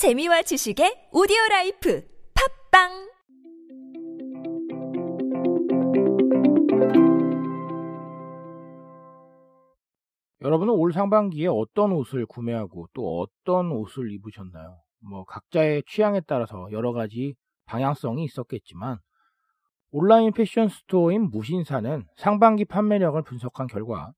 재미와 지식의 오디오 life 팟빵 여러분은 올 상반기에 어떤 옷을 구매하고 또 어떤 옷을 입으셨나요? 뭐 각자의 취향에 따라서 여러 가지 방향성이 있었겠지만 온라인 패션 store인 무신사는 상반기 판매량을 분석한 결과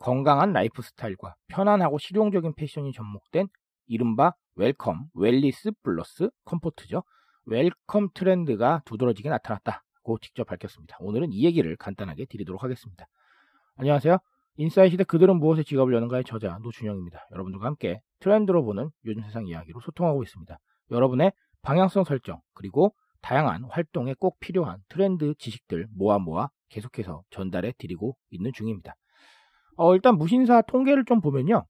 건강한 라이프 스타일과 편안하고 실용적인 패션이 접목된 이른바 Wellcom, wellness plus comfort죠. Wellcom 트렌드가 두드러지게 나타났다고 직접 밝혔습니다. 오늘은 이 얘기를 간단하게 드리도록 하겠습니다. 안녕하세요. 인싸의 시대 그들은 무엇에 지갑을 여는가의 저자 노준영입니다. 여러분들과 함께 트렌드로 보는 요즘 세상 이야기로 소통하고 있습니다. 여러분의 방향성 설정 그리고 다양한 활동에 꼭 필요한 트렌드 지식들 모아 모아 계속해서 전달해 드리고 있는 중입니다. 어, 일단 무신사 통계를 좀 보면요.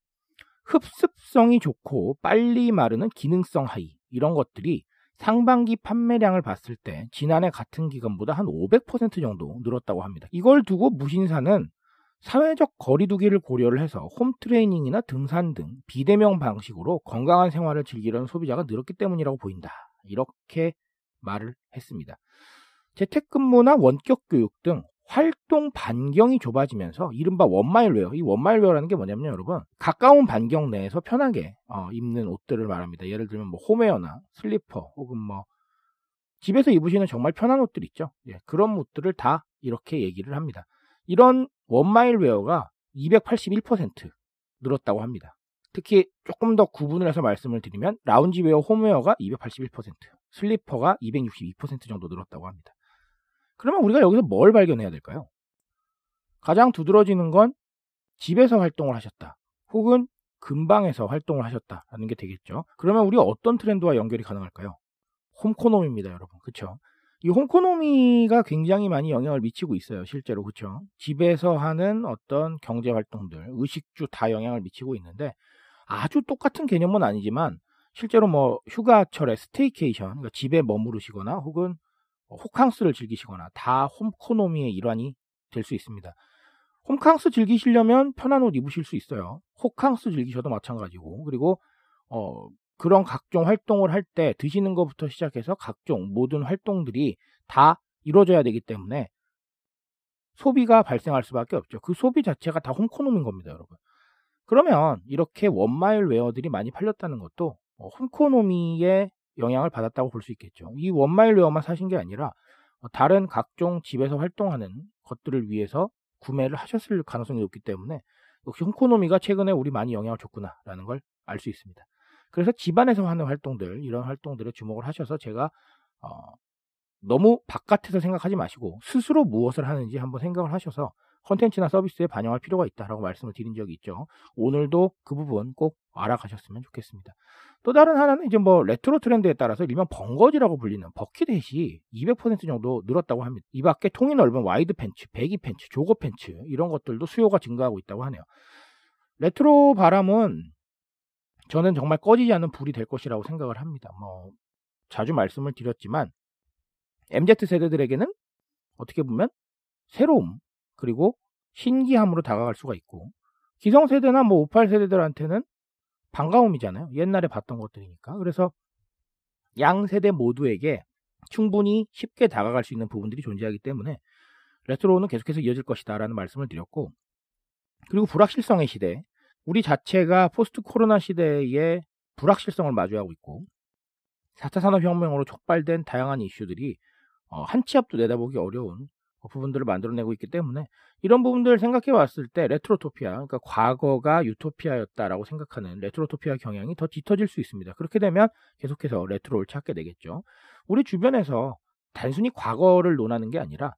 흡습성이 좋고 빨리 마르는 기능성 하이 이런 것들이 상반기 판매량을 봤을 때 지난해 같은 기간보다 한 500% 정도 늘었다고 합니다. 이걸 두고 무신사는 사회적 거리두기를 고려를 해서 홈트레이닝이나 등산 등 비대면 방식으로 건강한 생활을 즐기려는 소비자가 늘었기 때문이라고 보인다. 이렇게 말을 했습니다. 재택근무나 원격 교육 등 활동 반경이 좁아지면서 이른바 원마일웨어, 이 원마일웨어라는 게 뭐냐면 여러분 가까운 반경 내에서 편하게 어, 입는 옷들을 말합니다. 예를 들면 뭐 홈웨어나 슬리퍼 혹은 뭐 집에서 입으시는 정말 편한 옷들 있죠. 예, 그런 옷들을 다 이렇게 얘기를 합니다. 이런 one mile wear가 281% 늘었다고 합니다. 특히 조금 더 구분을 해서 말씀을 드리면 loungewear 홈웨어가 281%, 슬리퍼가 262% 정도 늘었다고 합니다. 그러면 우리가 여기서 뭘 발견해야 될까요? 가장 두드러지는 건 집에서 활동을 하셨다. 혹은 근방에서 활동을 하셨다라는 게 되겠죠. 그러면 우리 어떤 트렌드와 연결이 가능할까요? 홈코노미입니다, 여러분. 그쵸? 이 홈코노미가 굉장히 많이 영향을 미치고 있어요, 실제로. 그쵸? 집에서 하는 어떤 경제 활동들, 의식주 다 영향을 미치고 있는데 아주 똑같은 개념은 아니지만 실제로 뭐 휴가철에 staycation, 그러니까 집에 머무르시거나 혹은 호캉스를 즐기시거나 다 홈코노미의 일환이 될 수 있습니다. 홈캉스 즐기시려면 편한 옷 입으실 수 있어요. 호캉스 즐기셔도 마찬가지고 그리고 어, 그런 각종 활동을 할 때 드시는 것부터 시작해서 각종 모든 활동들이 다 이루어져야 되기 때문에 소비가 발생할 수밖에 없죠. 그 소비 자체가 다 홈코노미인 겁니다, 여러분. 그러면 이렇게 one mile wear들이 많이 팔렸다는 것도 어, 홈코노미의 영향을 받았다고 볼 수 있겠죠. 이 one mile wear만 사신 게 아니라 어, 다른 각종 집에서 활동하는 것들을 위해서 구매를 하셨을 가능성이 높기 때문에 역시 홈코노미가 최근에 우리 많이 영향을 줬구나라는 걸 알 수 있습니다. 그래서 집안에서 하는 활동들 이런 활동들에 주목을 하셔서 제가 어, 너무 바깥에서 생각하지 마시고 스스로 무엇을 하는지 한번 생각을 하셔서 컨텐츠나 서비스에 반영할 필요가 있다라고 말씀을 드린 적이 있죠. 오늘도 그 부분 꼭 알아가셨으면 좋겠습니다. 또 다른 하나는 이제 뭐 레트로 트렌드에 따라서 일명 벙거지라고 불리는 bucket hat이 200% 정도 늘었다고 합니다. 이 밖에 통이 넓은 wide 팬츠, baggy 팬츠, jogger 팬츠 이런 것들도 수요가 증가하고 있다고 하네요. 레트로 바람은 저는 정말 꺼지지 않는 불이 될 것이라고 생각을 합니다. 뭐 자주 말씀을 드렸지만 MZ 세대들에게는 어떻게 보면 새로움 그리고 신기함으로 다가갈 수가 있고 기성세대나 뭐 58세대들한테는 반가움이잖아요. 옛날에 봤던 것들이니까. 그래서 양 세대 모두에게 충분히 쉽게 다가갈 수 있는 부분들이 존재하기 때문에 레트로는 계속해서 이어질 것이다 라는 말씀을 드렸고 그리고 불확실성의 시대 우리 자체가 포스트 코로나 시대에 불확실성을 마주하고 있고 4차 산업혁명으로 촉발된 다양한 이슈들이 어, 한치 앞도 내다보기 어려운 부분들을 만들어내고 있기 때문에 이런 부분들을 생각해 봤을 때 retrotopia, 그러니까 과거가 유토피아였다라고 생각하는 retrotopia 경향이 더 짙어질 수 있습니다. 그렇게 되면 계속해서 레트로를 찾게 되겠죠. 우리 주변에서 단순히 과거를 논하는 게 아니라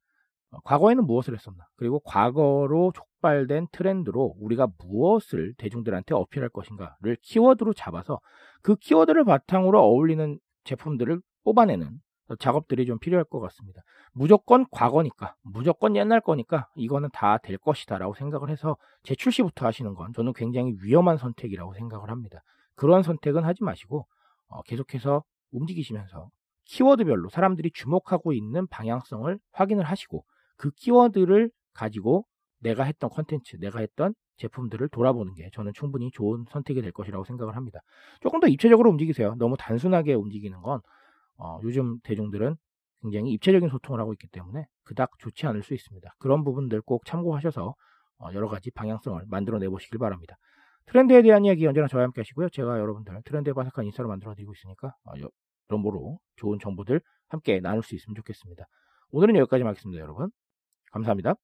어, 과거에는 무엇을 했었나 그리고 과거로 촉발된 트렌드로 우리가 무엇을 대중들한테 어필할 것인가를 키워드로 잡아서 그 키워드를 바탕으로 어울리는 제품들을 뽑아내는 작업들이 좀 필요할 것 같습니다. 무조건 과거니까, 무조건 옛날 거니까 이거는 다 될 것이다 라고 생각을 해서 재출시부터 하시는 건 저는 굉장히 위험한 선택이라고 생각을 합니다. 그런 선택은 하지 마시고 어, 계속해서 움직이시면서 키워드별로 사람들이 주목하고 있는 방향성을 확인을 하시고 그 키워드를 가지고 내가 했던 컨텐츠, 내가 했던 제품들을 돌아보는 게 저는 충분히 좋은 선택이 될 것이라고 생각을 합니다. 조금 더 입체적으로 움직이세요. 너무 단순하게 움직이는 건 어, 요즘 대중들은 굉장히 입체적인 소통을 하고 있기 때문에 그닥 좋지 않을 수 있습니다. 그런 부분들 꼭 참고하셔서 어, 여러 가지 방향성을 만들어내 보시길 바랍니다. 트렌드에 대한 이야기 언제나 저와 함께 하시고요. 제가 여러분들 트렌드에 바삭한 인사로 만들어 드리고 있으니까 어, 여러모로 좋은 정보들 함께 나눌 수 있으면 좋겠습니다. 오늘은 여기까지 하겠습니다, 여러분. 감사합니다.